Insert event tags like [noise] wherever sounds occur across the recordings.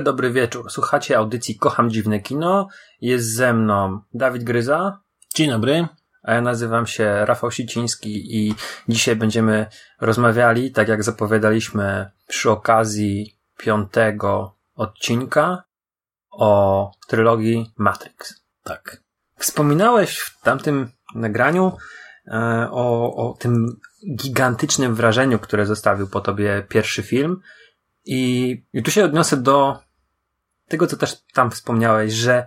Dobry, dobry wieczór. Słuchacie audycji Kocham Dziwne Kino. Jest ze mną Dawid Gryza, Dzień dobry. a ja nazywam się Rafał Siciński i dzisiaj będziemy rozmawiali, tak jak zapowiadaliśmy przy okazji piątego odcinka o trylogii Matrix. Tak. Wspominałeś w tamtym nagraniu e, o, o tym gigantycznym wrażeniu, które zostawił po tobie pierwszy film. I, I tu się odniosę do tego, co też tam wspomniałeś, że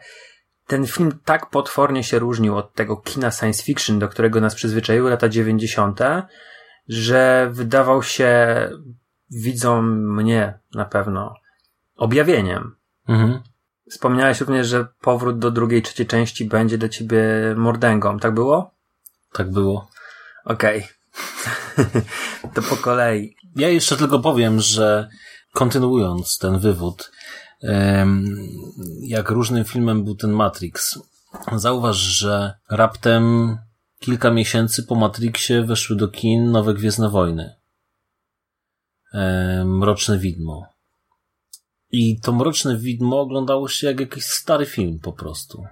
ten film tak potwornie się różnił od tego kina science fiction, do którego nas przyzwyczaiły lata 90., że wydawał się widzom mnie na pewno objawieniem. Mhm. Wspomniałeś również, że powrót do drugiej, trzeciej części będzie dla ciebie mordęgą. Tak było? Tak było. Okej. [laughs] to po kolei. Ja jeszcze tylko powiem, że kontynuując ten wywód, jak różnym filmem był ten Matrix, zauważ, że raptem kilka miesięcy po Matrixie weszły do kin nowe Gwiezdne Wojny. Mroczne Widmo. I to Mroczne Widmo oglądało się jak jakiś stary film po prostu.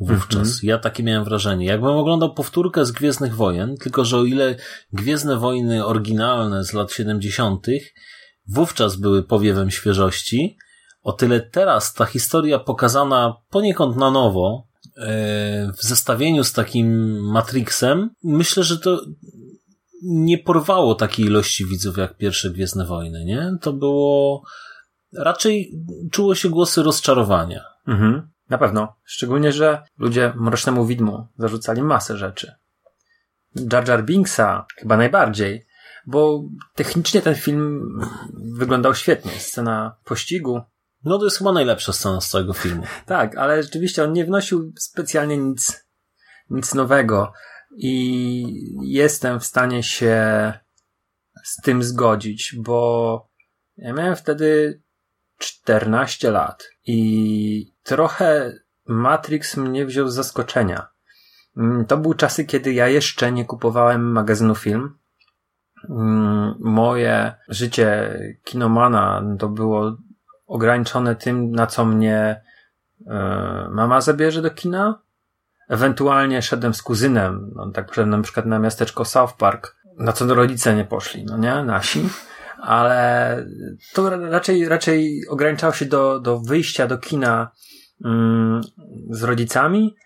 Wówczas. Ja takie miałem wrażenie. Jakbym oglądał powtórkę z Gwiezdnych Wojen, tylko że o ile Gwiezdne Wojny oryginalne z lat 70. wówczas były powiewem świeżości, o tyle teraz ta historia pokazana poniekąd na nowo, e, w zestawieniu z takim Matrixem, myślę, że to nie porwało takiej ilości widzów jak pierwsze Gwiezdne Wojny, nie? To było, raczej czuło się głosy rozczarowania. Mhm. Na pewno. Szczególnie, że ludzie Mrocznemu Widmu zarzucali masę rzeczy. Jar Jar Binksa chyba najbardziej, bo technicznie ten film wyglądał świetnie. Scena pościgu. No to jest chyba najlepsza scena z całego filmu. [laughs] Tak, ale rzeczywiście on nie wnosił specjalnie nic, nic nowego i jestem w stanie się z tym zgodzić, bo ja miałem wtedy 14 lat i trochę Matrix mnie wziął z zaskoczenia. Mm, To były czasy, kiedy ja jeszcze nie kupowałem magazynu film. Mm, Moje życie kinomana to było ograniczone tym, na co mnie e, mama zabierze do kina. Ewentualnie szedłem z kuzynem, no, tak poszedłem na przykład na miasteczko South Park, na co rodzice nie poszli, no nie, nasi ale to ra- raczej, raczej ograniczało się do, do wyjścia do kina mm, z rodzicami,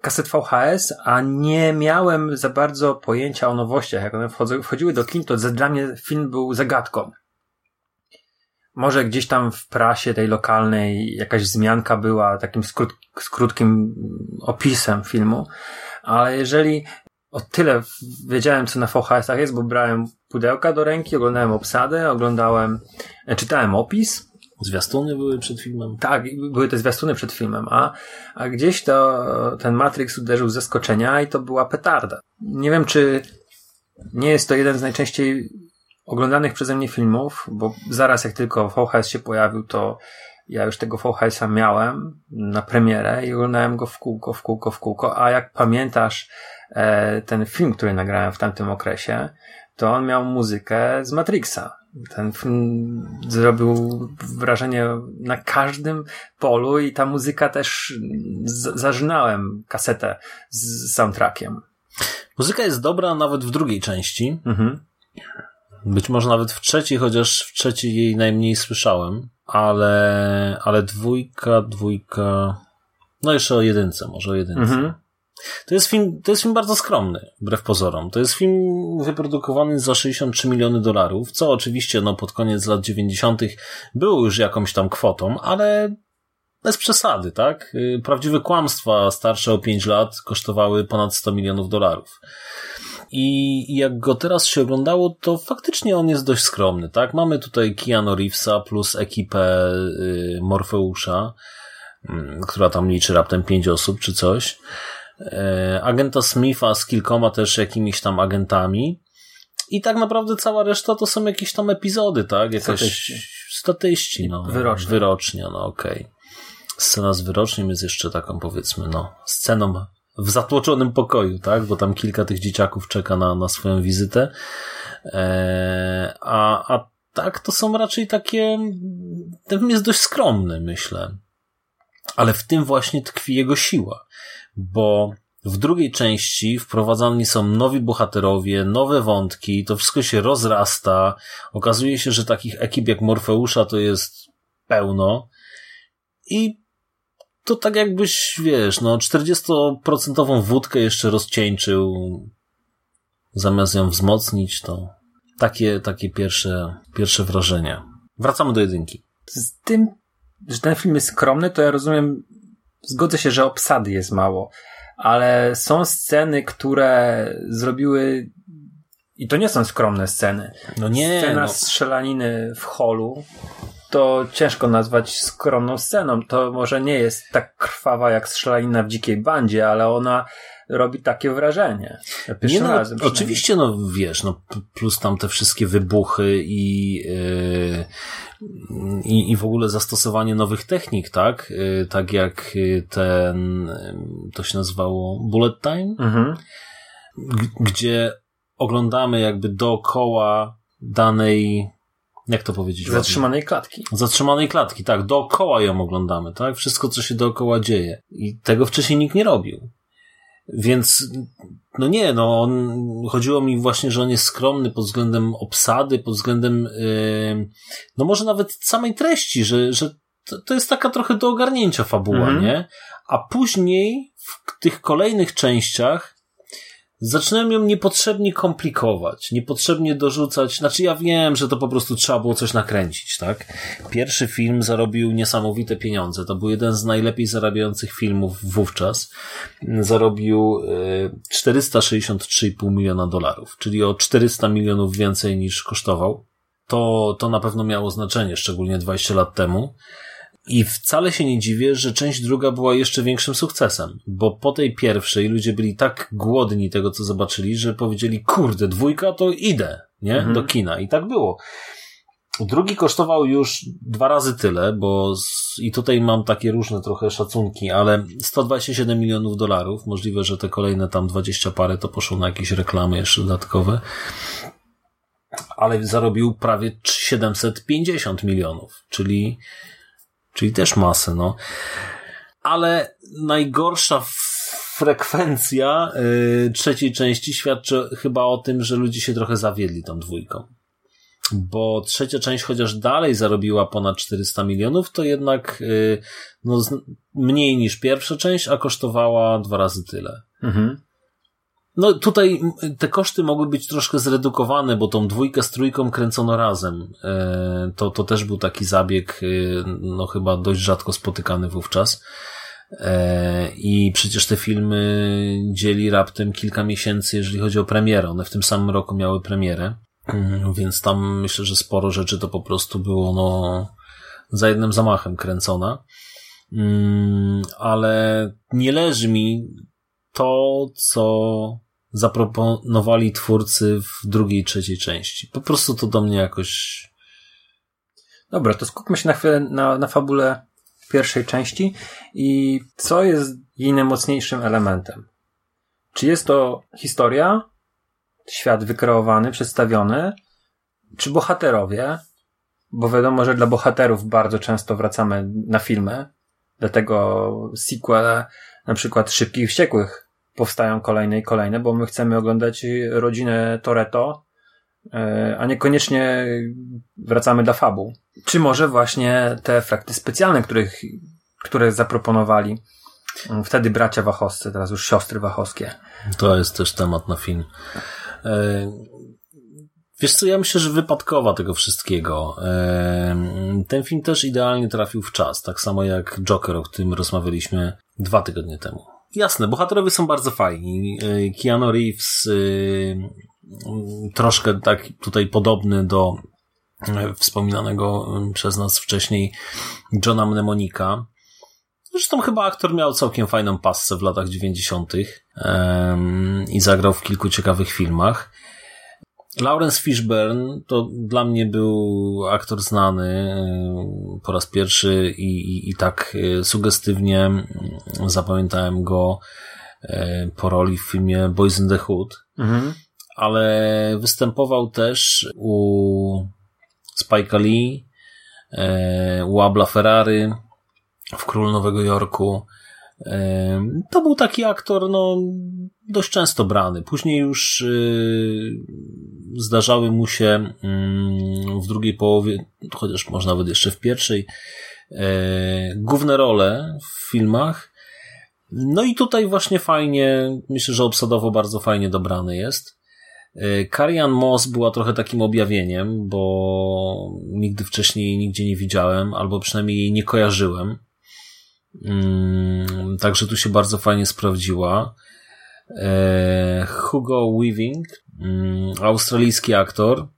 kaset VHS, a nie miałem za bardzo pojęcia o nowościach. Jak one wchodziły do kin, to dla mnie film był zagadką. Może gdzieś tam w prasie tej lokalnej jakaś wzmianka była takim skrót, z krótkim opisem filmu, ale jeżeli o tyle wiedziałem, co na VHS-ach jest, bo brałem pudełka do ręki, oglądałem obsadę, oglądałem, e, czytałem opis. Zwiastuny były przed filmem. Tak, były te zwiastuny przed filmem, a, a gdzieś to ten Matrix uderzył z zaskoczenia i to była petarda. Nie wiem, czy nie jest to jeden z najczęściej oglądanych przeze mnie filmów, bo zaraz jak tylko VHS się pojawił, to ja już tego VHS-a miałem na premierę i oglądałem go w kółko, w kółko, w kółko, a jak pamiętasz e, ten film, który nagrałem w tamtym okresie, to on miał muzykę z Matrixa. Ten film zrobił wrażenie na każdym polu i ta muzyka też zażynałem kasetę z soundtrackiem. Muzyka jest dobra nawet w drugiej części. Mhm. Być może nawet w trzeciej, chociaż w trzeciej jej najmniej słyszałem. Ale, ale dwójka, dwójka. No jeszcze o jedynce, może o jedynce. Mhm. To jest film, to jest film bardzo skromny, wbrew pozorom. To jest film wyprodukowany za 63 miliony dolarów, co oczywiście, no, pod koniec lat 90. było już jakąś tam kwotą, ale bez przesady, tak? Y, prawdziwe kłamstwa starsze o 5 lat kosztowały ponad 100 milionów dolarów. I jak go teraz się oglądało, to faktycznie on jest dość skromny, tak? Mamy tutaj Keanu Reevesa plus ekipę y, Morfeusza, mm, która tam liczy raptem 5 osób czy coś. E, agenta Smitha z kilkoma też jakimiś tam agentami. I tak naprawdę cała reszta to są jakieś tam epizody, tak? Jakaś Statyści. statyści no. Wyrocznia. Wyrocznia, no okej. Okay. Scena z wyroczniem jest jeszcze taką, powiedzmy, no, sceną w zatłoczonym pokoju, tak? Bo tam kilka tych dzieciaków czeka na, na swoją wizytę. Eee, a, a tak, to są raczej takie, ten film jest dość skromny, myślę. Ale w tym właśnie tkwi jego siła. Bo w drugiej części wprowadzani są nowi bohaterowie, nowe wątki, to wszystko się rozrasta. Okazuje się, że takich ekip jak Morfeusza to jest pełno. I to tak jakbyś, wiesz, no 40% wódkę jeszcze rozcieńczył, zamiast ją wzmocnić, to takie, takie pierwsze, pierwsze wrażenia. Wracamy do jedynki. Z tym, że ten film jest skromny, to ja rozumiem, zgodzę się, że obsady jest mało, ale są sceny, które zrobiły i to nie są skromne sceny. No nie. Scena no. strzelaniny w holu to ciężko nazwać skromną sceną. To może nie jest tak krwawa jak strzelanina w dzikiej bandzie, ale ona robi takie wrażenie. Nie no, razem oczywiście, no wiesz, no plus tam te wszystkie wybuchy i, yy, i, i w ogóle zastosowanie nowych technik, tak? Yy, tak jak ten, yy, to się nazywało Bullet Time, Mhm. gdzie oglądamy jakby dookoła danej, jak to powiedzieć? ładnie? Zatrzymanej klatki. Zatrzymanej klatki, tak, dookoła ją oglądamy, tak? Wszystko, co się dookoła dzieje. I tego wcześniej nikt nie robił. Więc, no nie, no, on, chodziło mi właśnie, że on jest skromny pod względem obsady, pod względem, yy, no może nawet samej treści, że, że to, to jest taka trochę do ogarnięcia fabuła, Mhm. nie? A później w tych kolejnych częściach zaczynałem ją niepotrzebnie komplikować, niepotrzebnie dorzucać. Znaczy, ja wiem, że to po prostu trzeba było coś nakręcić, tak? Pierwszy film zarobił niesamowite pieniądze. To był jeden z najlepiej zarabiających filmów wówczas. Zarobił e, 463,5 miliona dolarów, czyli o 400 milionów więcej niż kosztował. To, to na pewno miało znaczenie, szczególnie 20 lat temu. I wcale się nie dziwię, że część druga była jeszcze większym sukcesem, bo po tej pierwszej ludzie byli tak głodni tego, co zobaczyli, że powiedzieli, kurde, dwójka to idę, nie? Mhm. Do kina. I tak było. Drugi kosztował już dwa razy tyle, bo z, i tutaj mam takie różne trochę szacunki, ale 127 milionów dolarów. Możliwe, że te kolejne tam 20 parę to poszło na jakieś reklamy jeszcze dodatkowe. Ale zarobił prawie 750 milionów, czyli Czyli też masę, no. Ale najgorsza frekwencja yy, trzeciej części świadczy chyba o tym, że ludzie się trochę zawiedli tą dwójką. Bo trzecia część, chociaż dalej zarobiła ponad 400 milionów, to jednak yy, no, mniej niż pierwsza część, a kosztowała dwa razy tyle. Mhm. No tutaj te koszty mogły być troszkę zredukowane, bo tą dwójkę z trójką kręcono razem. E, To, to też był taki zabieg, e, no chyba dość rzadko spotykany wówczas. E, I przecież te filmy dzieli raptem kilka miesięcy, jeżeli chodzi o premierę. One w tym samym roku miały premierę. Mm, Więc tam myślę, że sporo rzeczy to po prostu było no, za jednym zamachem kręcona. Mm, Ale nie leży mi to, co zaproponowali twórcy w drugiej trzeciej części. Po prostu to do mnie jakoś. Dobra, to skupmy się na chwilę na, na fabule pierwszej części i co jest jej najmocniejszym elementem. Czy jest to historia, świat wykreowany, przedstawiony, czy bohaterowie? Bo wiadomo, że dla bohaterów bardzo często wracamy na filmy, dlatego sequele, na przykład Szybkich Wściekłych, powstają kolejne i kolejne, bo my chcemy oglądać rodzinę Toretto, e, a niekoniecznie wracamy dla fabuł. Czy może właśnie te efekty specjalne, których, które zaproponowali mm, wtedy bracia Wachowscy, teraz już siostry Wachowskie. To jest też temat na film. E, Wiesz co, ja myślę, że wypadkowa tego wszystkiego. Em, Ten film też idealnie trafił w czas, tak samo jak Joker, o którym rozmawialiśmy dwa tygodnie temu. Jasne, bohaterowie są bardzo fajni. E, Keanu Reeves y, troszkę tak tutaj podobny do e, wspominanego e, przez nas wcześniej Johna Mnemonika. Zresztą chyba aktor miał całkiem fajną passę w latach 90. em, i zagrał w kilku ciekawych filmach. Lawrence Fishburne to dla mnie był aktor znany e, po raz pierwszy i, i, i tak e, sugestywnie mm, zapamiętałem go e, po roli w filmie Boys in the Hood, Mhm. ale występował też u Spike'a Lee, u Abla Ferrari w Król Nowego Jorku. To był taki aktor, no, dość często brany. Później już y, zdarzały mu się mm, w drugiej połowie, chociaż może nawet jeszcze w pierwszej, e, główne role w filmach. No i tutaj właśnie fajnie, myślę, że obsadowo bardzo fajnie dobrany jest. E, Karian Moss była trochę takim objawieniem, bo nigdy wcześniej nigdzie nie widziałem, albo przynajmniej jej nie kojarzyłem. Mm, Także tu się bardzo fajnie sprawdziła. E, Hugo Weaving, mm, australijski aktor.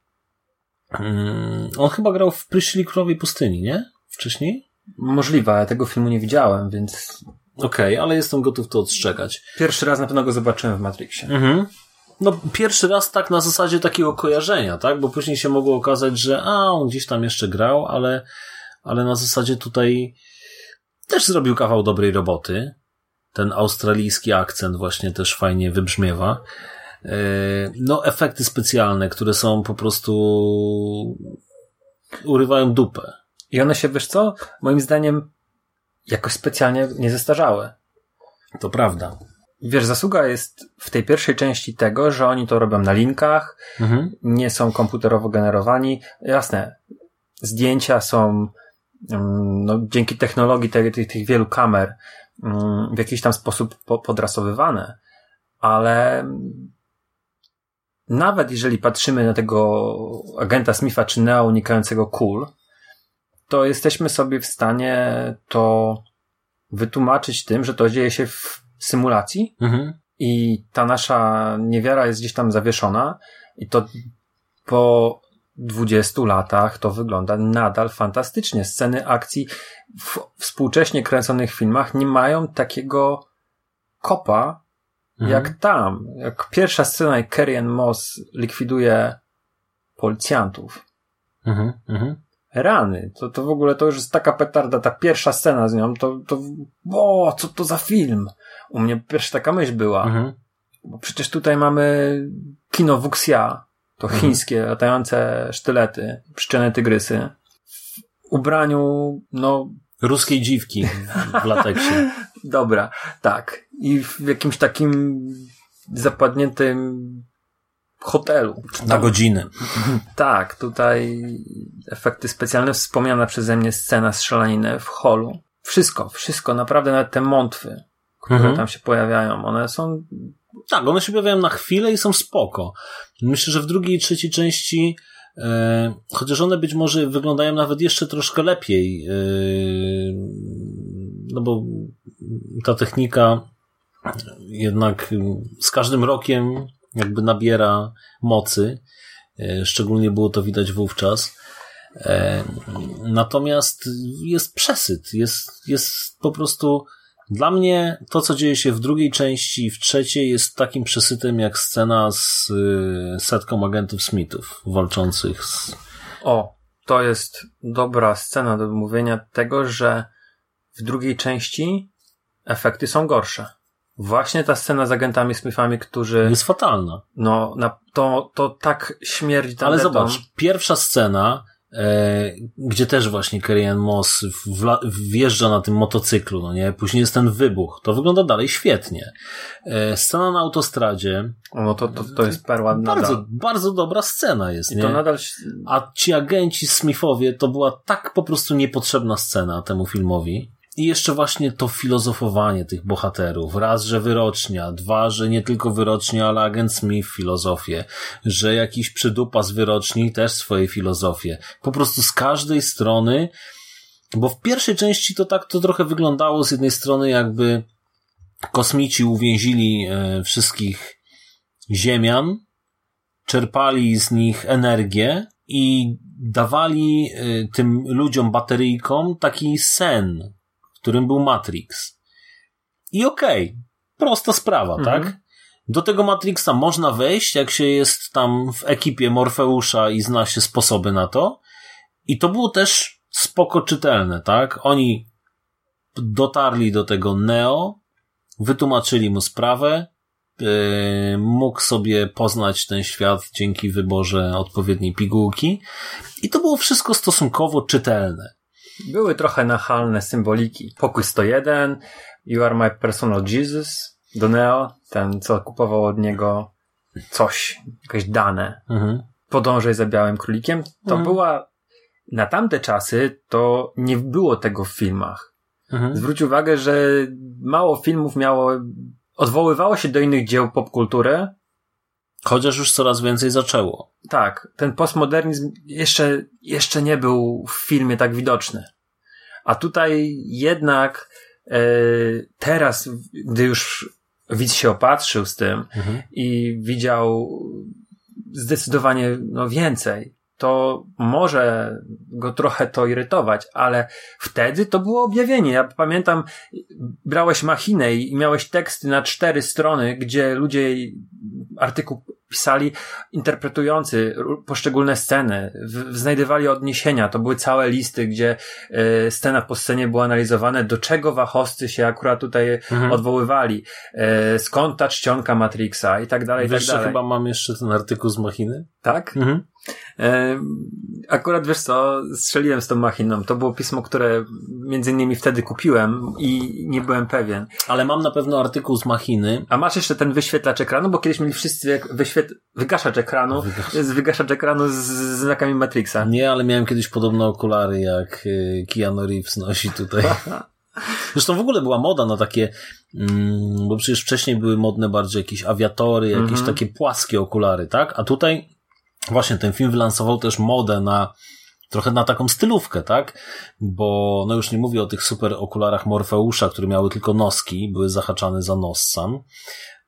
Mm, On chyba grał w Pryszli Królowej Pustyni, nie? Wcześniej? Możliwe, ale tego filmu nie widziałem, więc Okej, ale jestem gotów to odstrzegać. pierwszy raz na pewno go zobaczyłem w Matrixie. Mhm. No, pierwszy raz tak na zasadzie takiego kojarzenia, tak? Bo później się mogło okazać, że a, on gdzieś tam jeszcze grał, ale, ale na zasadzie tutaj też zrobił kawał dobrej roboty. Ten australijski akcent właśnie też fajnie wybrzmiewa. E, No, efekty specjalne, które są po prostu urywają dupę. I one się, wiesz co, moim zdaniem jakoś specjalnie nie zestarzały. To prawda. Wiesz, zasługa jest w tej pierwszej części tego, że oni to robią na linkach, Mhm. nie są komputerowo generowani. Jasne, zdjęcia są mm, no, dzięki technologii tych, tych, tych wielu kamer w jakiś tam sposób po, podrasowywane, ale nawet jeżeli patrzymy na tego agenta Smitha czy Neo unikającego kul, to jesteśmy sobie w stanie to wytłumaczyć tym, że to dzieje się w symulacji, Mhm. i ta nasza niewiara jest gdzieś tam zawieszona i to po 20 latach to wygląda nadal fantastycznie. Sceny akcji w współcześnie kręconych filmach nie mają takiego kopa Mhm. jak tam. Jak pierwsza scena jak Ann Moss likwiduje policjantów. Mhm. Mhm. Rany. To, to w ogóle to już jest taka petarda, ta pierwsza scena z nią, to, to, o, co to za film? U mnie pierwsza taka myśl była. Mhm. Bo przecież tutaj mamy kino Wuxia, to Mhm. chińskie latające sztylety, pszczene tygrysy. W ubraniu, no Ruskiej dziwki w lateksie. [laughs] dobra, tak. I w jakimś takim zapadniętym hotelu. Na godzinę. [laughs] Tak, tutaj efekty specjalne, wspomniana przeze mnie scena strzelaniny w holu. Wszystko, wszystko, naprawdę nawet te mątwy, które Mhm. tam się pojawiają, one są Tak, one się pojawiają na chwilę i są spoko. Myślę, że w drugiej i trzeciej części, e, chociaż one być może wyglądają nawet jeszcze troszkę lepiej, e, no bo ta technika jednak z każdym rokiem jakby nabiera mocy. E, szczególnie było to widać wówczas. E, natomiast jest przesyt, jest, jest po prostu dla mnie to, co dzieje się w drugiej części i w trzeciej jest takim przesytem jak scena z y, setką agentów Smithów walczących z... O, to jest dobra scena do mówienia tego, że w drugiej części efekty są gorsze. Właśnie ta scena z agentami Smithami, którzy, Jest fatalna. no, na, to, to tak śmierdzi tam Ale zobacz, pierwsza scena, gdzie też właśnie Carrie Ann Moss wjeżdża na tym motocyklu, no nie? Później jest ten wybuch. To wygląda dalej świetnie. E, scena na autostradzie, No to, to, to jest perła nadal. bardzo, bardzo dobra scena jest, I nie? to nadal, A ci agenci Smithowie to była tak po prostu niepotrzebna scena temu filmowi. I jeszcze właśnie to filozofowanie tych bohaterów. Raz, że wyrocznia, dwa, że nie tylko wyrocznia, ale agent Smith filozofię, że jakiś przydupa z wyroczni też swoje filozofie. Po prostu z każdej strony, bo w pierwszej części to tak to trochę wyglądało z jednej strony jakby kosmici uwięzili e, wszystkich ziemian, czerpali z nich energię i dawali e, tym ludziom bateryjkom taki sen, którym był Matrix. I okej, okay, prosta sprawa, mhm. tak? Do tego Matrixa można wejść, jak się jest tam w ekipie Morfeusza i zna się sposoby na to. I to było też spoko czytelne, tak? Oni dotarli do tego Neo, wytłumaczyli mu sprawę, yy, mógł sobie poznać ten świat dzięki wyborze odpowiedniej pigułki i to było wszystko stosunkowo czytelne. Były trochę nachalne symboliki. Pokój 101, You are my personal Jesus, do Neo, ten co kupował od niego coś, jakieś dane. Mhm. Podążaj za białym królikiem. To mhm. była, na tamte czasy to nie było tego w filmach. Mhm. Zwróć uwagę, że mało filmów miało, odwoływało się do innych dzieł popkultury. Chociaż już coraz więcej zaczęło. Tak, ten postmodernizm jeszcze, jeszcze nie był w filmie tak widoczny. A tutaj jednak e, teraz, gdy już widz się opatrzył z tym mhm. i widział zdecydowanie no, więcej, to może go trochę to irytować, ale wtedy to było objawienie. Ja pamiętam, brałeś machinę i miałeś teksty na cztery strony, gdzie ludzie artykuł pisali interpretujący poszczególne sceny, w, znajdowali odniesienia. To były całe listy, gdzie y, scena po scenie była analizowane, do czego wachowcy się akurat tutaj mhm. odwoływali, y, skąd ta czcionka Matrixa i tak dalej, Wiesz, i tak dalej. chyba mam jeszcze ten artykuł z machiny? Tak? Mhm. E, akurat wiesz co, strzeliłem z tą machiną. To było pismo, które między innymi wtedy kupiłem i nie byłem pewien. Ale mam na pewno artykuł z machiny. A masz jeszcze ten wyświetlacz ekranu, bo kiedyś mieli wszyscy wyświet... wygaszacz ekranu, Wygasz... wygaszacz ekranu z znakami Matrixa. Nie, ale miałem kiedyś podobne okulary, jak y, Keanu Reeves nosi tutaj. [laughs] Zresztą w ogóle była moda na takie, mm, bo przecież wcześniej były modne bardziej jakieś awiatory, jakieś -hmm. takie płaskie okulary, tak? A tutaj właśnie ten film wylansował też modę na trochę na taką stylówkę, tak? Bo, no już nie mówię o tych super okularach Morfeusza, które miały tylko noski, były zahaczane za nos sam,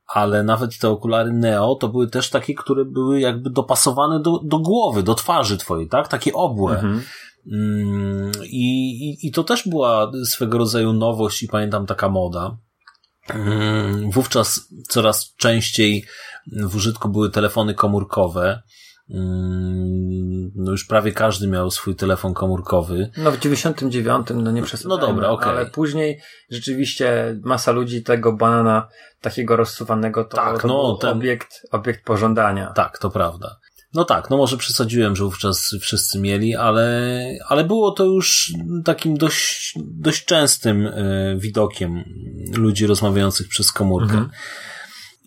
ale nawet te okulary Neo to były też takie, które były jakby dopasowane do, do głowy, do twarzy twojej, tak? Takie obłe. Mhm. Mm, I, i, I to też była swego rodzaju nowość i pamiętam taka moda. Mm, wówczas coraz częściej w użytku były telefony komórkowe, no już prawie każdy miał swój telefon komórkowy. No w 99 no nie przesadzajmy. No dobra, okej. Okay. Ale później rzeczywiście masa ludzi tego banana takiego rozsuwanego to, tak, to no, ten... obiekt, obiekt pożądania. Tak, to prawda. No tak, no może przesadziłem, że wówczas wszyscy mieli, ale, ale było to już takim dość, dość częstym y, widokiem ludzi rozmawiających przez komórkę. Mhm.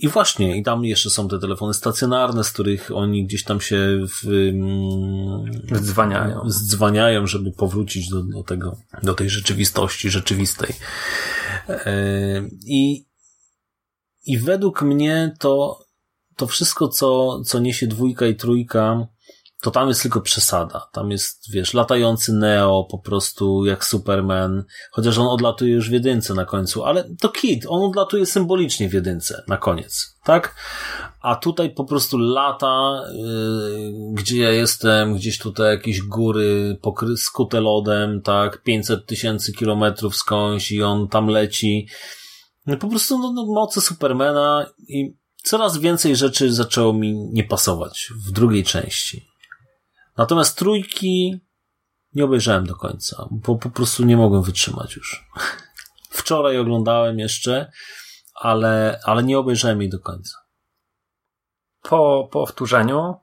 I właśnie, i tam jeszcze są te telefony stacjonarne, z których oni gdzieś tam się w, zdzwaniają. zdzwaniają, żeby powrócić do, do tego, do tej rzeczywistości rzeczywistej. E, I, i według mnie to, to wszystko, co, co niesie dwójka i trójka, to tam jest tylko przesada. Tam jest, wiesz, latający Neo po prostu jak Superman, chociaż on odlatuje już w jedynce na końcu, ale to Kid, on odlatuje symbolicznie w jedynce na koniec, tak? A tutaj po prostu lata, yy, gdzie ja jestem, gdzieś tutaj jakieś góry pokry- skute lodem, tak? 500 tysięcy kilometrów skądś i on tam leci. No, po prostu no, no, moce Supermana i coraz więcej rzeczy zaczęło mi nie pasować w drugiej części. Natomiast trójki nie obejrzałem do końca, bo po prostu nie mogłem wytrzymać już. [laughs] Wczoraj oglądałem jeszcze, ale, ale nie obejrzałem jej do końca. Po powtórzeniu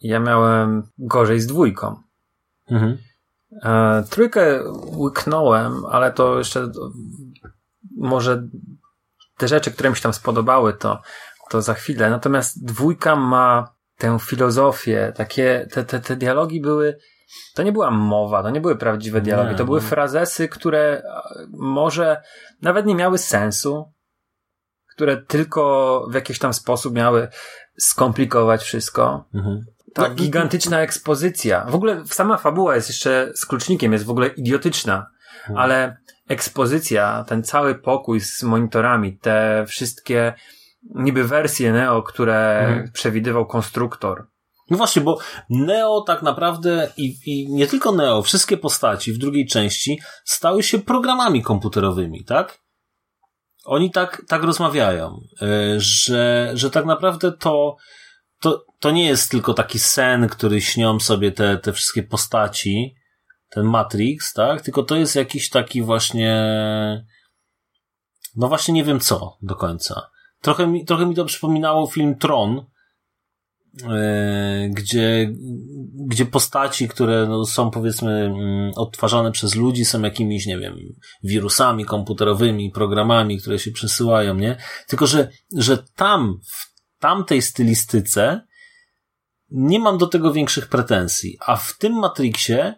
ja miałem gorzej z dwójką. Mhm. E, trójkę łyknąłem, ale to jeszcze może te rzeczy, które mi się tam spodobały, to, to za chwilę. Natomiast dwójka ma tę filozofię, takie, te, te, te dialogi były to nie była mowa, to nie były prawdziwe dialogi, Nie, to były frazesy, które może nawet nie miały sensu, które tylko w jakiś tam sposób miały skomplikować wszystko. Mhm. Ta No, gigantyczna ekspozycja. W ogóle sama fabuła jest jeszcze z klucznikiem, jest w ogóle idiotyczna, Mhm. ale ekspozycja, ten cały pokój z monitorami, te wszystkie niby wersje Neo, które Mhm. przewidywał konstruktor. No właśnie, bo Neo tak naprawdę i, i nie tylko Neo, wszystkie postaci w drugiej części stały się programami komputerowymi, tak? Oni tak, tak rozmawiają, y, że, że tak naprawdę to, to, to nie jest tylko taki sen, który śnią sobie te, te wszystkie postaci, ten Matrix, tak? Tylko to jest jakiś taki właśnie, no właśnie nie wiem co do końca. Trochę mi, trochę mi to przypominało film Tron, e, gdzie, gdzie postaci, które no, są powiedzmy mm, odtwarzane przez ludzi, są jakimiś, nie wiem, wirusami komputerowymi, programami, które się przesyłają, nie? Tylko, że, że tam, w tamtej stylistyce nie mam do tego większych pretensji, a w tym Matrixie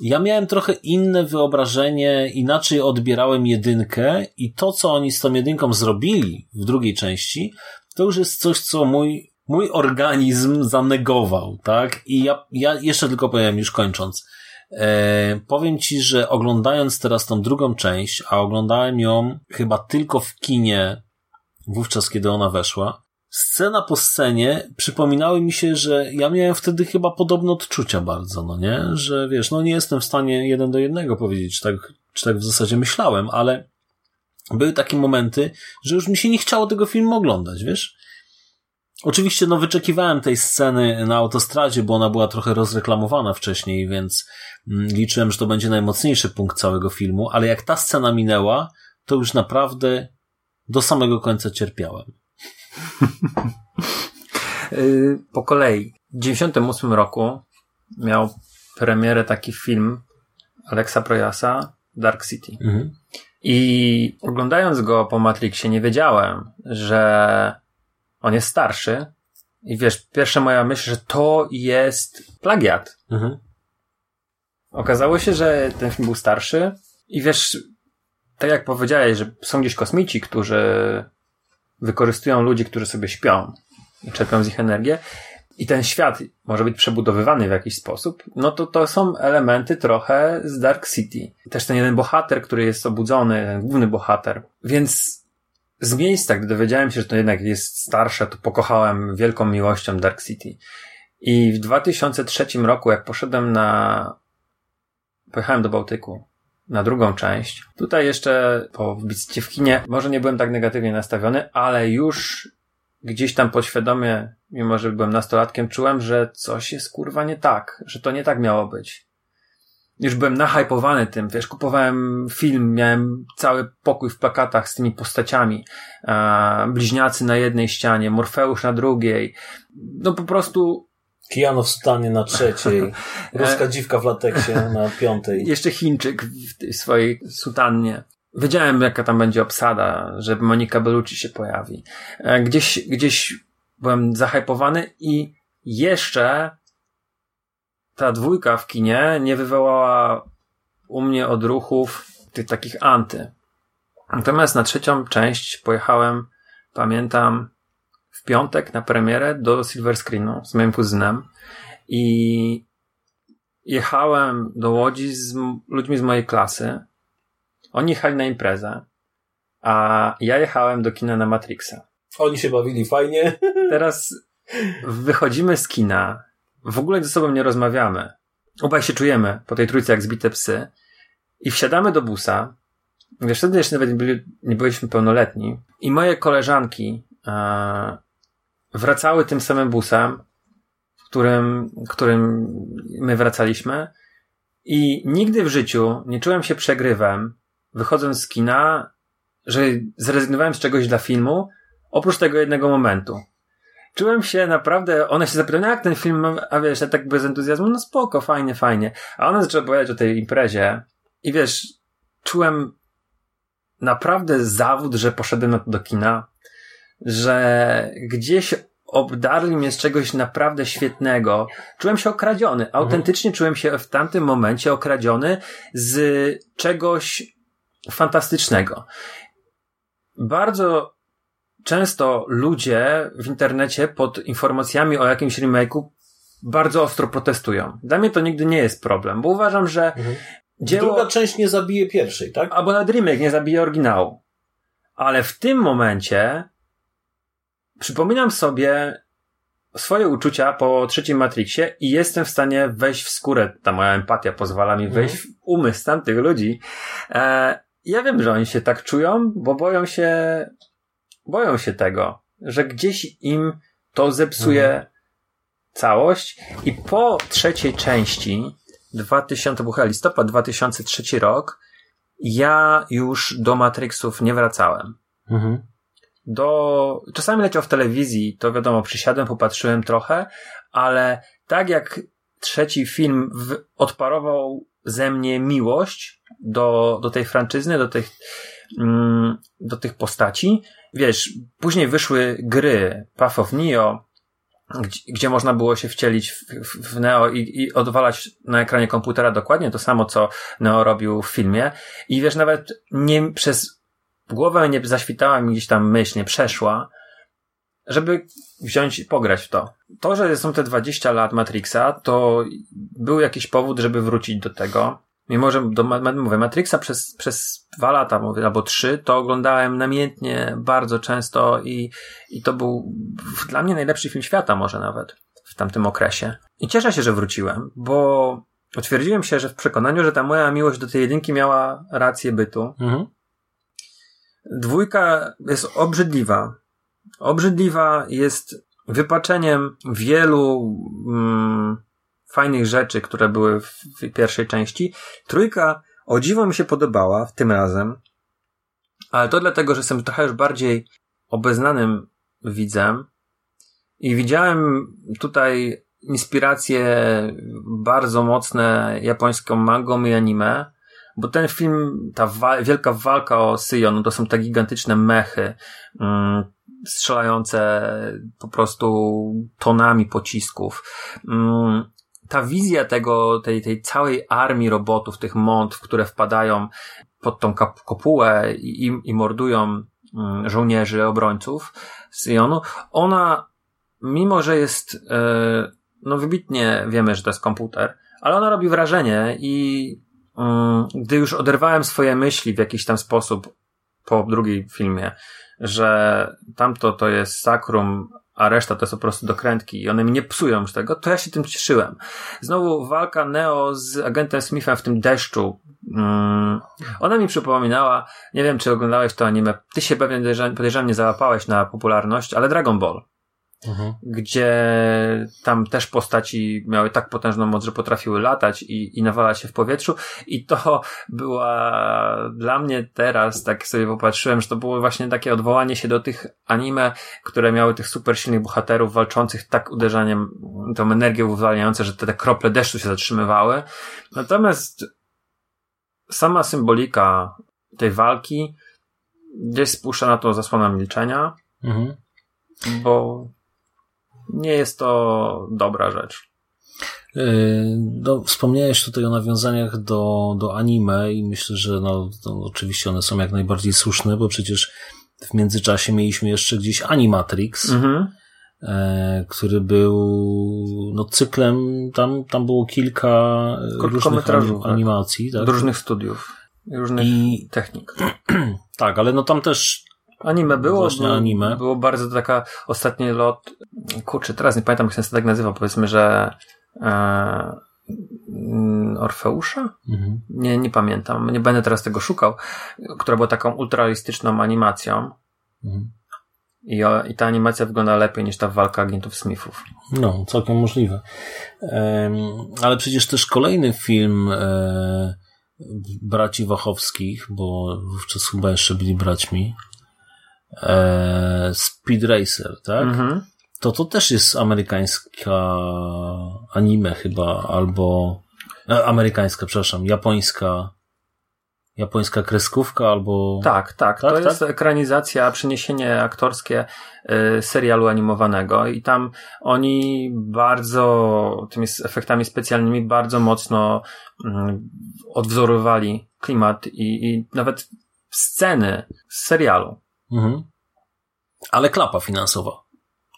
ja miałem trochę inne wyobrażenie, inaczej odbierałem jedynkę i to, co oni z tą jedynką zrobili w drugiej części, to już jest coś, co mój, mój organizm zanegował, tak? I ja, ja jeszcze tylko powiem, już kończąc, e, powiem ci, że oglądając teraz tą drugą część, a oglądałem ją chyba tylko w kinie wówczas, kiedy ona weszła, scena po scenie przypominały mi się, że ja miałem wtedy chyba podobne odczucia bardzo, no nie? Że wiesz, no nie jestem w stanie jeden do jednego powiedzieć, czy tak, czy tak w zasadzie myślałem, ale były takie momenty, że już mi się nie chciało tego filmu oglądać, wiesz? Oczywiście, no, wyczekiwałem tej sceny na autostradzie, bo ona była trochę rozreklamowana wcześniej, więc mm, liczyłem, że to będzie najmocniejszy punkt całego filmu, ale jak ta scena minęła, to już naprawdę do samego końca cierpiałem. Yy, po kolei. W 98 roku miał premierę taki film Alexa Projasa Dark City. Mhm. I oglądając go po Matrixie nie wiedziałem, że on jest starszy. I wiesz, pierwsza moja myśl, że to jest plagiat. Mhm. Okazało się, że ten film był starszy i wiesz, tak jak powiedziałeś, że są gdzieś kosmici, którzy wykorzystują ludzi, którzy sobie śpią czerpią z ich energię i ten świat może być przebudowywany w jakiś sposób, no to to są elementy trochę z Dark City. Też ten jeden bohater, który jest obudzony, ten główny bohater. Więc z miejsca, gdy dowiedziałem się, że to jednak jest starsze, to pokochałem wielką miłością Dark City. I w 2003 roku, jak poszedłem na pojechałem do Bałtyku na drugą część. Tutaj jeszcze po wizycie w kinie może nie byłem tak negatywnie nastawiony, ale już gdzieś tam podświadomie, mimo że byłem nastolatkiem, czułem, że coś jest kurwa nie tak, że to nie tak miało być. Już byłem nahypowany tym, wiesz, kupowałem film, miałem cały pokój w plakatach z tymi postaciami, bliźniacy na jednej ścianie, Morfeusz na drugiej. No po prostu Kijano w stanie na trzeciej, [laughs] ruska dziwka w lateksie na piątej. jeszcze Chińczyk w tej swojej sutannie. Wiedziałem, jaka tam będzie obsada, że Monika Bellucci się pojawi. E, Gdzieś, gdzieś byłem zahypowany i jeszcze ta dwójka w kinie nie wywołała u mnie odruchów tych takich anty. Natomiast na trzecią część pojechałem, pamiętam, w piątek na premierę do Silver Screenu z moim kuzynem i jechałem do Łodzi z ludźmi z mojej klasy. Oni jechali na imprezę, a ja jechałem do kina na Matrixa. Oni się bawili fajnie. [laughs] Teraz wychodzimy z kina, w ogóle ze sobą nie rozmawiamy. Obaj się czujemy po tej trójce jak zbite psy i wsiadamy do busa. Wiesz, wtedy jeszcze nawet nie, byli, nie byliśmy pełnoletni i moje koleżanki e, wracały tym samym busem, którym, którym my wracaliśmy i nigdy w życiu nie czułem się przegrywem, wychodząc z kina, że zrezygnowałem z czegoś dla filmu, oprócz tego jednego momentu. Czułem się naprawdę, one się zapytały, no jak ten film, a wiesz, ja tak bez entuzjazmu, no spoko, fajnie, fajnie. A one zaczęły opowiadać o tej imprezie i wiesz, czułem naprawdę zawód, że poszedłem na to do kina, że gdzieś obdarli mnie z czegoś naprawdę świetnego. Czułem się okradziony. Autentycznie czułem się w tamtym momencie okradziony z czegoś fantastycznego. Bardzo często ludzie w internecie pod informacjami o jakimś remake'u bardzo ostro protestują. Dla mnie to nigdy nie jest problem, bo uważam, że dzieło... Druga część nie zabije pierwszej, tak? Albo nawet remake nie zabije oryginału. Ale w tym momencie przypominam sobie swoje uczucia po trzecim Matrixie i jestem w stanie wejść w skórę. Ta moja empatia pozwala mi wejść w umysł tamtych ludzi. E, ja wiem, że oni się tak czują, bo boją się, boją się tego, że gdzieś im to zepsuje całość i po trzeciej części 2000, to był chyba listopad 2003 rok, ja już do Matrixów nie wracałem. Mhm. Do, czasami leciał w telewizji, to wiadomo, przysiadłem, popatrzyłem trochę, ale tak jak trzeci film w, odparował ze mnie miłość do, do tej franczyzny, do tych, mm, do tych postaci. Wiesz, później wyszły gry Path of Neo, gdzie, gdzie można było się wcielić w, w, w Neo i, i odwalać na ekranie komputera dokładnie to samo, co Neo robił w filmie. I wiesz, nawet nie przez głowę nie zaświtała mi gdzieś tam myśl, nie przeszła, żeby wziąć i pograć w to. To, że są te 20 lat Matrixa, to był jakiś powód, żeby wrócić do tego. Mimo, że do, mówię, Matrixa przez, przez dwa lata, mówię, albo trzy, to oglądałem namiętnie, bardzo często i, i to był dla mnie najlepszy film świata może nawet w tamtym okresie. I cieszę się, że wróciłem, bo utwierdziłem się, że w przekonaniu, że ta moja miłość do tej jedynki miała rację bytu. Mhm. Dwójka jest obrzydliwa. Obrzydliwa jest wypaczeniem wielu mm, fajnych rzeczy, które były w, w pierwszej części. Trójka o dziwo mi się podobała tym razem, ale to dlatego, że jestem trochę już bardziej obeznanym widzem i widziałem tutaj inspiracje bardzo mocne japońską mangą i anime, bo ten film, ta wa- wielka walka o Syjon, to są te gigantyczne mechy, mm, strzelające po prostu tonami pocisków. Mm, ta wizja tego, tej, tej całej armii robotów, tych mąt, które wpadają pod tą kopułę i, i, i mordują mm, żołnierzy, obrońców Syjonu, ona, mimo że jest, e, no wybitnie wiemy, że to jest komputer, ale ona robi wrażenie i gdy już oderwałem swoje myśli w jakiś tam sposób po drugim filmie, że tamto to jest sakrum, a reszta to są po prostu dokrętki i one mi nie psują już tego, to ja się tym cieszyłem. Znowu walka Neo z agentem Smithem w tym deszczu. Mm, ona mi przypominała, nie wiem czy oglądałeś to anime, ty się pewnie podejrzewam nie załapałeś na popularność, ale Dragon Ball Mhm. gdzie tam też postaci miały tak potężną moc, że potrafiły latać i, i nawalać się w powietrzu. I to była dla mnie teraz, tak sobie popatrzyłem, że to było właśnie takie odwołanie się do tych anime, które miały tych super silnych bohaterów walczących tak uderzaniem, tą energię uwalniającą, że te, te krople deszczu się zatrzymywały. Natomiast sama symbolika tej walki gdzieś spuszcza na tą zasłonę milczenia, Mhm. bo nie jest to dobra rzecz. Yy, No, wspomniałeś tutaj o nawiązaniach do, do anime i myślę, że no, oczywiście one są jak najbardziej słuszne, bo przecież w międzyczasie mieliśmy jeszcze gdzieś Animatrix, Mhm. e, który był no, cyklem, tam, tam było kilka e, różnych anim- animacji. Tak? Różnych studiów. Różnych I technik. [clears throat] tak, ale no tam też Anime było, Właśnie było, anime. było bardzo taka ostatni lot, kurczę, teraz nie pamiętam jak się tak nazywa, powiedzmy, że e, mm, Orfeusza? mhm. Nie, nie pamiętam, nie będę teraz tego szukał, która była taką ultralistyczną animacją Mhm. i, i ta animacja wygląda lepiej niż ta walka agentów Smithów. No, całkiem możliwe. Em, ale przecież też kolejny film e, braci Wachowskich, bo wówczas chyba jeszcze byli braćmi, e, Speed Racer, tak? Mhm. To to też jest amerykańska anime chyba, albo e, amerykańska, przepraszam, japońska japońska kreskówka albo... Tak, tak. Tak, to tak? jest ekranizacja, przeniesienie aktorskie y, serialu animowanego i tam oni bardzo tymi efektami specjalnymi bardzo mocno mm, odwzorowali klimat i, i nawet sceny z serialu. Mhm. Ale klapa finansowa.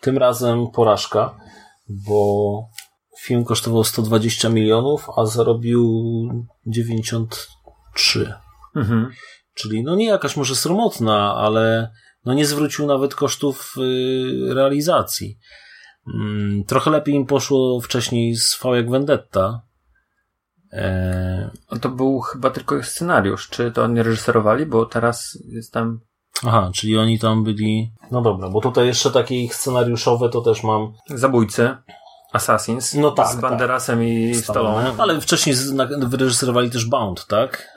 Tym razem porażka, bo film kosztował 120 milionów, a zarobił 93. Mhm. Czyli no nie jakaś może sromotna, ale no nie zwrócił nawet kosztów y, realizacji. Mm, trochę lepiej im poszło wcześniej z V jak Vendetta. E, To był chyba tylko scenariusz. Czy to oni reżyserowali? Bo teraz jest tam aha, czyli oni tam byli. No dobra, bo tutaj jeszcze takie ich scenariuszowe to też mam. Zabójcy, Assassins No tak, z Banderasem i Stallone. Ale wcześniej wyreżyserowali też Bound, tak?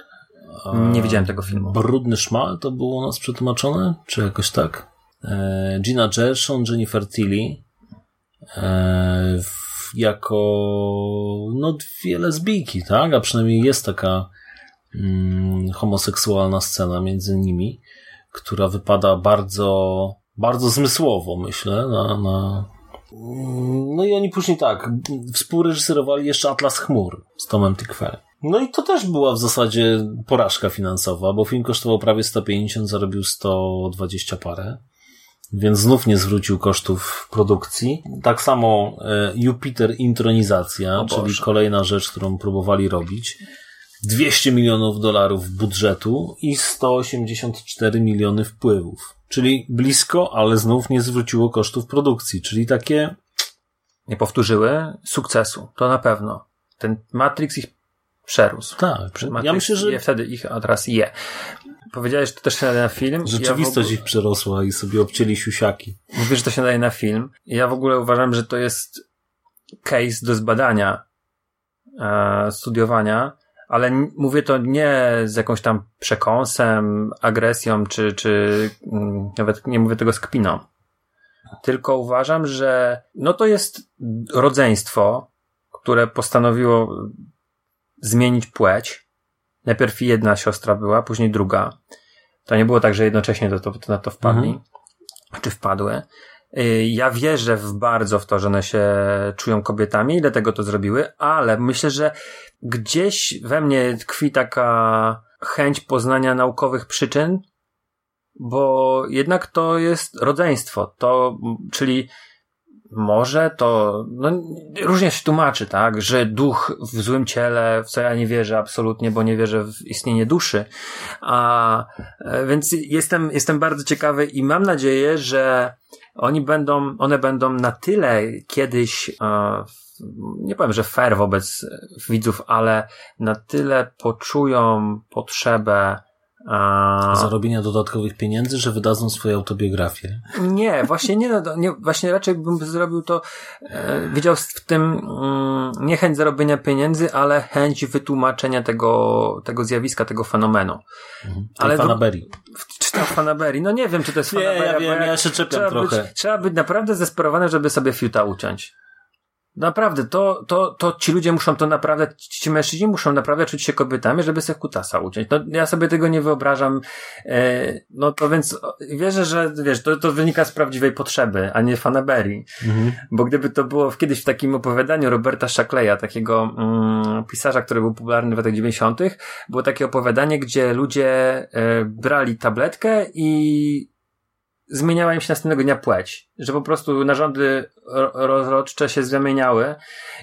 Nie widziałem tego filmu. Brudny szmal to było u nas przetłumaczone? Czy jakoś tak? E, Gina Gershon, Jennifer Tilly e, jako no dwie lesbijki, tak? A przynajmniej jest taka mm, homoseksualna scena między nimi, która wypada bardzo bardzo zmysłowo, myślę, na, na... No i oni później tak, współreżyserowali jeszcze Atlas Chmur z Tomem Tykwerem. No i to też była w zasadzie porażka finansowa, bo film kosztował prawie 150, zarobił 120 parę. Więc znów nie zwrócił kosztów produkcji. Tak samo e, Jupiter Intronizacja, czyli kolejna rzecz, którą próbowali robić. 200 milionów dolarów budżetu i 184 miliony wpływów. Czyli blisko, ale znów nie zwróciło kosztów produkcji. Czyli takie Nie powtórzyły sukcesu. To na pewno. Ten Matrix ich przerósł. tak. Matrix Ja myślę, że je wtedy ich, a teraz je. Powiedziałeś, że to też się nadaje na film. rzeczywistość ja ich przerosła i sobie obcięli siusiaki. ogóle, Mówisz, że to się nadaje na film. Ja w ogóle uważam, że to jest case do zbadania, e, studiowania, ale mówię to nie z jakąś tam przekąsem, agresją, czy, czy mm, nawet nie mówię tego z kpiną. Tylko uważam, że no to jest rodzeństwo, które postanowiło zmienić płeć. Najpierw jedna siostra była, później druga. To nie było tak, że jednocześnie to, to, to na to wpadli, czy wpadły. Y, Ja wierzę w bardzo w to, że one się czują kobietami dlatego to zrobiły, ale myślę, że gdzieś we mnie tkwi taka chęć poznania naukowych przyczyn, bo jednak to jest rodzeństwo. To, czyli może to, no, różnie się tłumaczy, tak, że duch w złym ciele, w co ja nie wierzę absolutnie, bo nie wierzę w istnienie duszy. A, e, więc jestem, jestem bardzo ciekawy i mam nadzieję, że oni będą, one będą na tyle kiedyś, e, nie powiem, że fair wobec widzów, ale na tyle poczują potrzebę e, Zarobienia dodatkowych pieniędzy, że wydadzą swoje autobiografie. nie, właśnie nie, no, nie, właśnie raczej bym zrobił to, e, widział w tym mm, nie chęć zarobienia pieniędzy, ale chęć wytłumaczenia tego, tego zjawiska, tego fenomenu. Ale Ale w fanaberii. Czy to fanaberii? No nie wiem, czy to jest [laughs] Nie, ja fanaberia. wiem, ja się czepiam trzeba trochę. Być, trzeba być naprawdę zdesperowany, żeby sobie fiuta uciąć. Naprawdę, to, to, to ci ludzie muszą to naprawdę, ci mężczyźni muszą naprawdę czuć się kobietami, żeby sobie kutasa uciąć. No, ja sobie tego nie wyobrażam. E, no to więc wierzę, że wiesz, to, to wynika z prawdziwej potrzeby, a nie fanaberii. Mhm. Bo gdyby to było kiedyś w takim opowiadaniu Roberta Shackley'a, takiego mm, pisarza, który był popularny w latach 90., było takie opowiadanie, gdzie ludzie e, brali tabletkę i zmieniała im się następnego dnia płeć. Że po prostu narządy ro- rozrodcze się zamieniały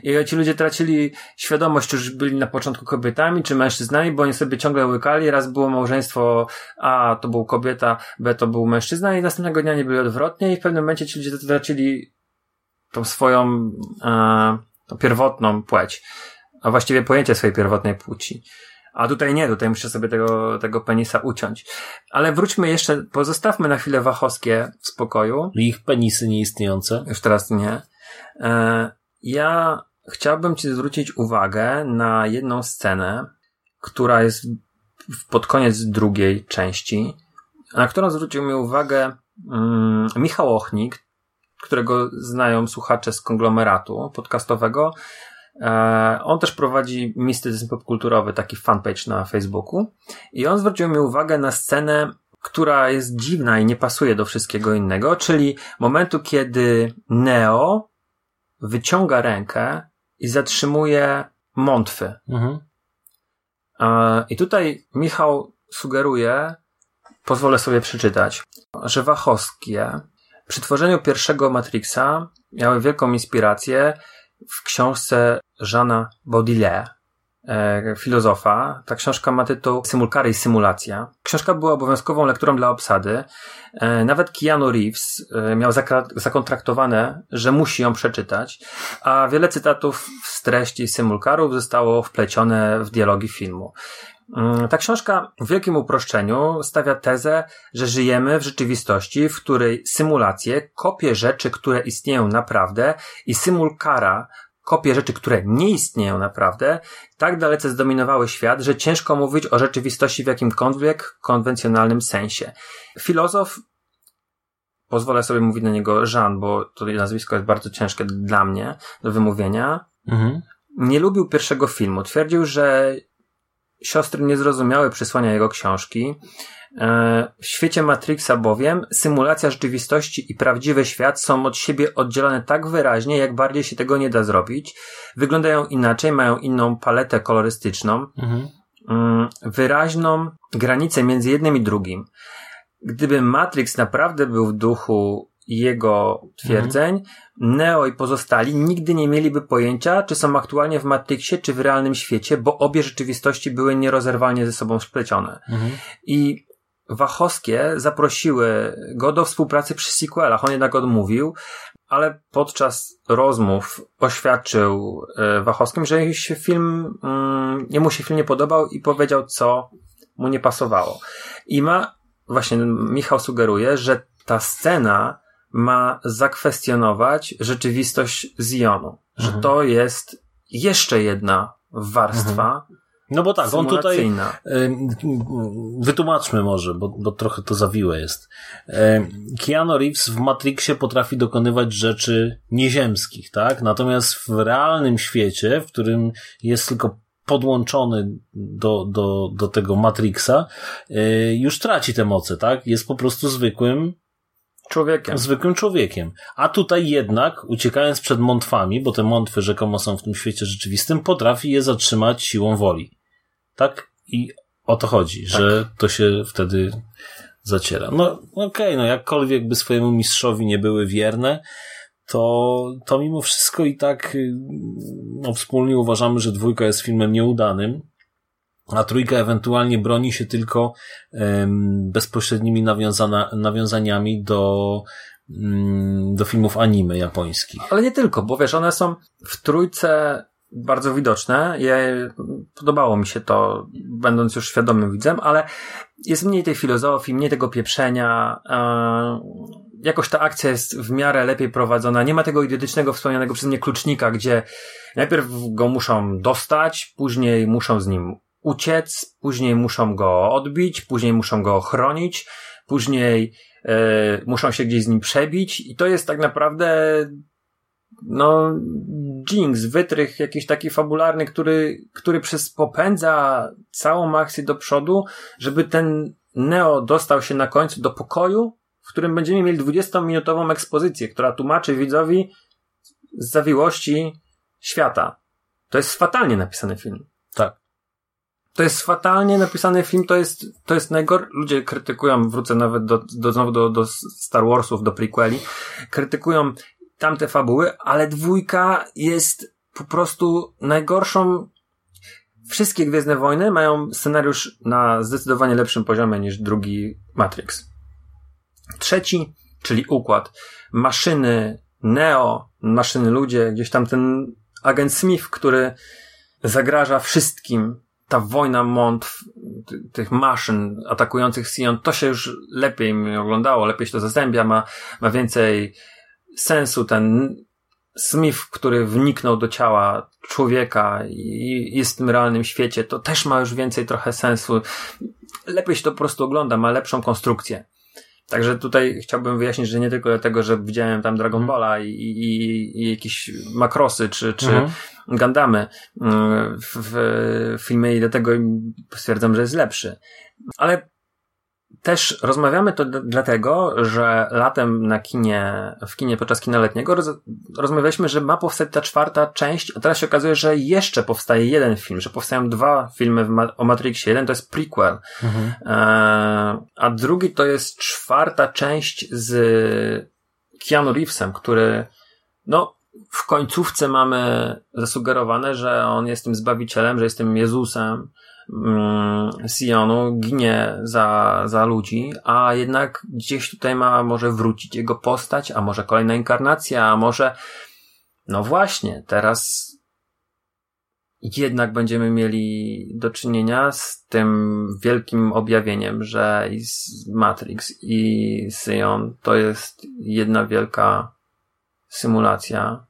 i ci ludzie tracili świadomość, czy już byli na początku kobietami, czy mężczyznami, bo oni sobie ciągle łykali. Raz było małżeństwo A to był kobieta, B to był mężczyzna i następnego dnia nie byli odwrotnie i w pewnym momencie ci ludzie tracili tą swoją e, tą pierwotną płeć, a właściwie pojęcie swojej pierwotnej płci. A tutaj nie, tutaj muszę sobie tego, tego penisa uciąć. Ale wróćmy jeszcze, pozostawmy na chwilę Wachowskie w spokoju. Ich penisy nieistniejące. Już teraz nie. E, ja chciałbym Ci zwrócić uwagę na jedną scenę, która jest pod koniec drugiej części, na którą zwrócił mi uwagę mm, Michał Ochnik, którego znają słuchacze z konglomeratu podcastowego. E, on też prowadzi mistycyzm popkulturowy, taki fanpage na Facebooku. I on zwrócił mi uwagę na scenę, która jest dziwna i nie pasuje do wszystkiego innego, czyli momentu, kiedy Neo wyciąga rękę i zatrzymuje mątwy. Mhm. E, I tutaj Michał sugeruje, pozwolę sobie przeczytać, że Wachowskie przy tworzeniu pierwszego Matrixa miały wielką inspirację w książce Jeana Baudelaire, e, filozofa. Ta książka ma tytuł Symulkary i symulacja. Książka była obowiązkową lekturą dla obsady. E, nawet Keanu Reeves e, miał zakontraktowane, że musi ją przeczytać, a wiele cytatów z treści symulkarów zostało wplecione w dialogi filmu. Mm, Ta książka w wielkim uproszczeniu stawia tezę, że żyjemy w rzeczywistości, w której symulacje, kopie rzeczy, które istnieją naprawdę i symulkara, kopie rzeczy, które nie istnieją naprawdę, tak dalece zdominowały świat, że ciężko mówić o rzeczywistości w jakimkolwiek konwencjonalnym sensie. Filozof, pozwolę sobie mówić na niego Jean, bo to nazwisko jest bardzo ciężkie dla mnie do wymówienia, Mhm. nie lubił pierwszego filmu. Twierdził, że siostry nie zrozumiały przesłania jego książki. E, W świecie Matrixa bowiem symulacja rzeczywistości i prawdziwy świat są od siebie oddzielone tak wyraźnie, jak bardziej się tego nie da zrobić. Wyglądają inaczej, mają inną paletę kolorystyczną, Mhm. mm, wyraźną granicę między jednym i drugim. Gdyby Matrix naprawdę był w duchu jego twierdzeń, Neo i pozostali nigdy nie mieliby pojęcia, czy są aktualnie w Matrixie, czy w realnym świecie, bo obie rzeczywistości były nierozerwalnie ze sobą splecione. Mhm. I Wachowskie zaprosiły go do współpracy przy sequelach. On jednak odmówił, ale podczas rozmów oświadczył e, Wachowskim, że się film, mm, jemu się film nie podobał i powiedział, co mu nie pasowało. I ma, właśnie Michał sugeruje, że ta scena ma zakwestionować rzeczywistość Zionu. Że Mhm. to jest jeszcze jedna warstwa No bo tak, on tutaj Wytłumaczmy może, bo, bo trochę to zawiłe jest. Keanu Reeves w Matrixie potrafi dokonywać rzeczy nieziemskich, tak? Natomiast w realnym świecie, w którym jest tylko podłączony do, do, do tego Matrixa, yy, już traci te moce, tak? Jest po prostu zwykłym Człowiekiem. zwykłym człowiekiem. A tutaj jednak, uciekając przed mątwami, bo te mątwy rzekomo są w tym świecie rzeczywistym, potrafi je zatrzymać siłą woli. Tak? I o to chodzi, że to się wtedy zaciera. No okej, no jakkolwiek by swojemu mistrzowi nie były wierne, to, to mimo wszystko i tak y, no, wspólnie uważamy, że dwójka jest filmem nieudanym, a trójka ewentualnie broni się tylko bezpośrednimi nawiązana, nawiązaniami do, mm, do filmów anime japońskich. Ale nie tylko, bo wiesz, one są w trójce bardzo widoczne. Podobało mi się to, będąc już świadomym widzem, ale jest mniej tej filozofii, mniej tego pieprzenia. E, jakoś ta akcja jest w miarę lepiej prowadzona. Nie ma tego idiotycznego wspomnianego przeze mnie klucznika, gdzie najpierw go muszą dostać, później muszą z nim uciec, później muszą go odbić, później muszą go chronić, później e, muszą się gdzieś z nim przebić i to jest tak naprawdę no jinx, wytrych jakiś taki fabularny, który, który przez popędza całą akcję do przodu, żeby ten Neo dostał się na końcu do pokoju, w którym będziemy mieli 20-minutową ekspozycję, która tłumaczy widzowi z zawiłości świata. To jest fatalnie napisany film. To jest fatalnie napisany film, to jest, to jest najgor... Ludzie krytykują, wrócę nawet do, do, znowu do, do Star Warsów, do prequeli, krytykują tamte fabuły, ale dwójka jest po prostu najgorszą. Wszystkie Gwiezdne Wojny mają scenariusz na zdecydowanie lepszym poziomie niż drugi Matrix. Trzeci, czyli układ. Maszyny, Neo, maszyny ludzie, gdzieś tam ten agent Smith, który zagraża wszystkim. Ta wojna mątw, ty- tych maszyn atakujących Sion, to się już lepiej mi oglądało, lepiej się to zazębia, ma, ma więcej sensu ten Smith, który wniknął do ciała człowieka i jest w tym realnym świecie, to też ma już więcej trochę sensu. Lepiej się to po prostu ogląda, ma lepszą konstrukcję. Także tutaj chciałbym wyjaśnić, że nie tylko dlatego, że widziałem tam Dragon Mhm. Balla i, i, i jakieś makrosy czy, czy Mhm. Gundamy mm, w, w filmie i dlatego stwierdzam, że jest lepszy. Ale też rozmawiamy to dlatego, że latem na kinie, w kinie podczas kina letniego roz, rozmawialiśmy, że ma powstać ta czwarta część, a teraz się okazuje, że jeszcze powstaje jeden film, że powstają dwa filmy ma- o Matrixie. Jeden to jest prequel, Mhm. e, a drugi to jest czwarta część z Keanu Reevesem, który no w końcówce mamy zasugerowane, że on jest tym zbawicielem, że jest tym Jezusem Sionu, ginie za, za ludzi, a jednak gdzieś tutaj ma może wrócić jego postać, a może kolejna inkarnacja, a może no właśnie, teraz jednak będziemy mieli do czynienia z tym wielkim objawieniem, że Matrix i Sion to jest jedna wielka symulacja.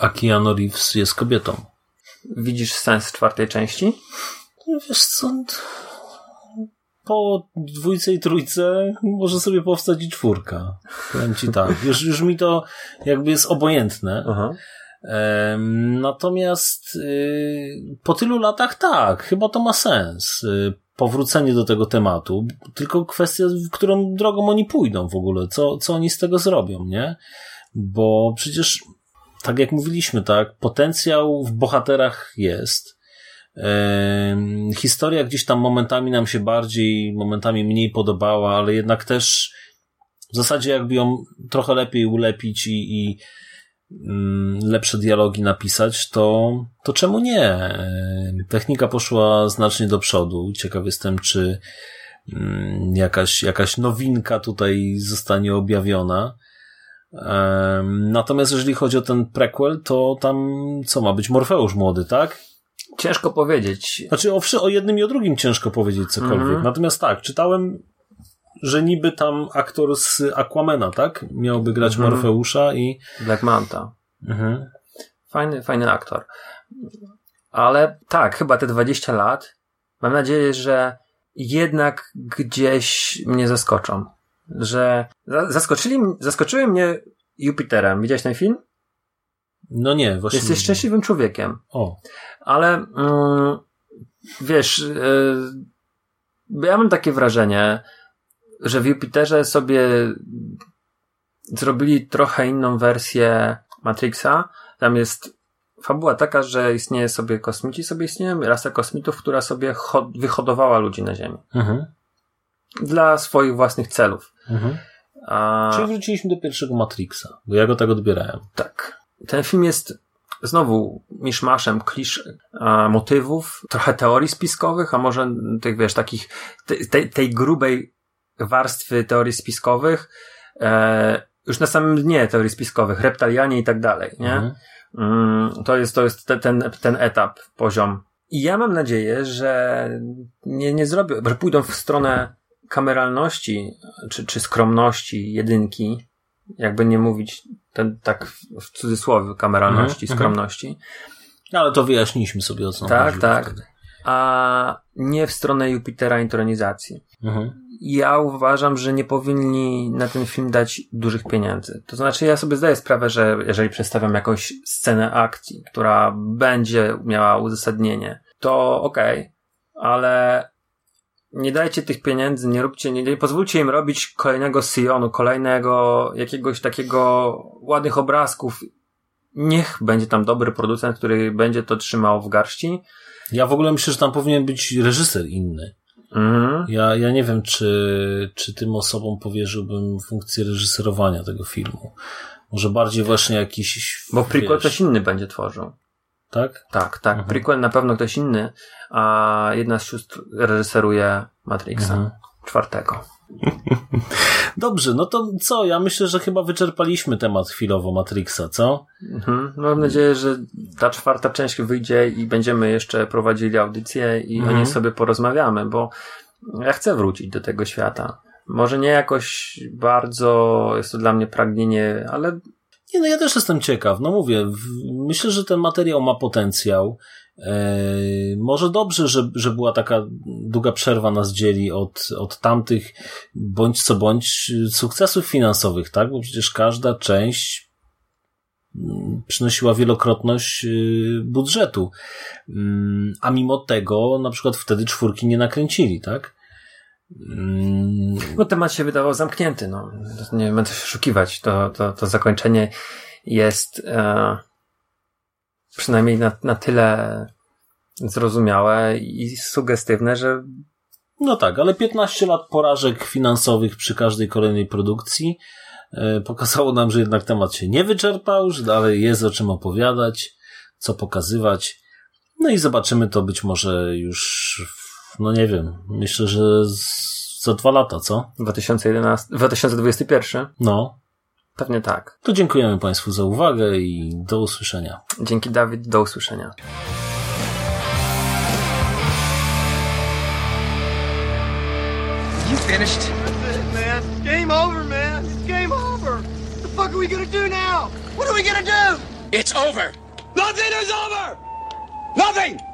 A Keanu Reeves jest kobietą. Widzisz sens czwartej części? Wiesz co, po dwójce i trójce może sobie powstać i czwórka. Powiem ci tak. Już, już mi to jakby jest obojętne. Aha. Natomiast y, po tylu latach tak, chyba to ma sens. y, Powrócenie do tego tematu. Tylko kwestia, w którą drogą oni pójdą w ogóle. Co, co oni z tego zrobią, nie? Bo przecież, tak jak mówiliśmy, tak, potencjał w bohaterach jest. Historia gdzieś tam momentami nam się bardziej, momentami mniej podobała, ale jednak też w zasadzie jakby ją trochę lepiej ulepić i, i mm, lepsze dialogi napisać, to, to czemu nie? Technika poszła znacznie do przodu. Ciekaw jestem, czy mm, jakaś, jakaś nowinka tutaj zostanie objawiona. Natomiast jeżeli chodzi o ten prequel, to tam co ma być? Morfeusz młody, tak? Ciężko powiedzieć. Znaczy o, o jednym i o drugim ciężko powiedzieć cokolwiek. Mhm. Natomiast tak, czytałem, że niby tam aktor z Aquamena, tak? Miałby grać Mhm. Morfeusza i... Black Manta. Mhm. Fajny, fajny aktor. Ale tak, chyba te 20 lat. Mam nadzieję, że jednak gdzieś mnie zaskoczą. Że za- zaskoczyli, zaskoczyły mnie Jupiterem. Widziałeś ten film? No nie, właśnie... Jesteś szczęśliwym człowiekiem. O, Ale mm, wiesz, yy, ja mam takie wrażenie, że w Jupiterze sobie zrobili trochę inną wersję Matrixa. Tam jest fabuła taka, że istnieje sobie kosmici, sobie istnieje rasa kosmitów, która sobie ho- wyhodowała ludzi na Ziemi. mhm. Dla swoich własnych celów. Mhm. A, Czyli wróciliśmy do pierwszego Matrixa, bo ja go tak odbierałem. Tak. Ten film jest znowu miszmaszem klisz e, motywów, trochę teorii spiskowych, a może tych, wiesz, takich, te, tej, tej grubej warstwy teorii spiskowych, e, już na samym dnie teorii spiskowych, reptalianie i tak dalej, nie? Mhm. Mm, to jest, to jest te, ten, ten etap, poziom. I ja mam nadzieję, że nie, nie zrobią, że pójdą w stronę kameralności, czy, czy skromności jedynki, jakby nie mówić ten, tak w- cudzysłowie kameralności, Mhm, skromności, No, Ale to wyjaśniliśmy sobie o co Tak, tak. wtedy. a nie w stronę Jupitera intronizacji. Mhm. Ja uważam, że nie powinni na ten film dać dużych pieniędzy. To znaczy, ja sobie zdaję sprawę, że jeżeli przedstawiam jakąś scenę akcji, która będzie miała uzasadnienie, to okej, ale nie dajcie tych pieniędzy, nie róbcie, nie, nie pozwólcie im robić kolejnego Sionu, kolejnego jakiegoś takiego ładnych obrazków. Niech będzie tam dobry producent, który będzie to trzymał w garści. Ja w ogóle myślę, że tam powinien być reżyser inny. Mhm. Ja, ja nie wiem, czy, czy tym osobom powierzyłbym funkcję reżyserowania tego filmu. Może bardziej właśnie jakiś. Bo wiesz, ktoś inny będzie tworzył. Tak? Tak, tak. Mhm. Prequel na pewno ktoś inny, a jedna z sióstr reżyseruje Matrixa Mhm. czwartego. [laughs] Dobrze, no to co? Ja myślę, że chyba wyczerpaliśmy temat chwilowo Matrixa, co? Mhm. No, mam nadzieję, że ta czwarta część wyjdzie i będziemy jeszcze prowadzili audycję i Mhm. o niej sobie porozmawiamy, bo ja chcę wrócić do tego świata. Może nie jakoś bardzo jest to dla mnie pragnienie, ale Nie, no ja też jestem ciekaw. No mówię, w, myślę, że ten materiał ma potencjał Eee, może dobrze, że, że była taka długa przerwa nas dzieli od, od tamtych bądź co bądź sukcesów finansowych, tak? Bo przecież każda część mm, przynosiła wielokrotność y, budżetu. Mm, a mimo tego na przykład wtedy czwórki nie nakręcili, tak? Bo temat się wydawał zamknięty, no. Nie będę się oszukiwać. To, to, to zakończenie jest e, przynajmniej na, na tyle zrozumiałe i sugestywne, że no tak, ale 15 lat porażek finansowych przy każdej kolejnej produkcji e, pokazało nam, że jednak temat się nie wyczerpał, że dalej jest o czym opowiadać, co pokazywać. No i zobaczymy to być może już, no nie wiem, myślę, że za dwa lata, co? 2011, 2021? No. Pewnie tak. To dziękujemy Państwu za uwagę i do usłyszenia. Dzięki Dawid, do usłyszenia. You finished? That's it, man. Game over, man. It's game over. What the fuck are we gonna do now? What are we gonna do? It's over. Nothing is over! Nothing!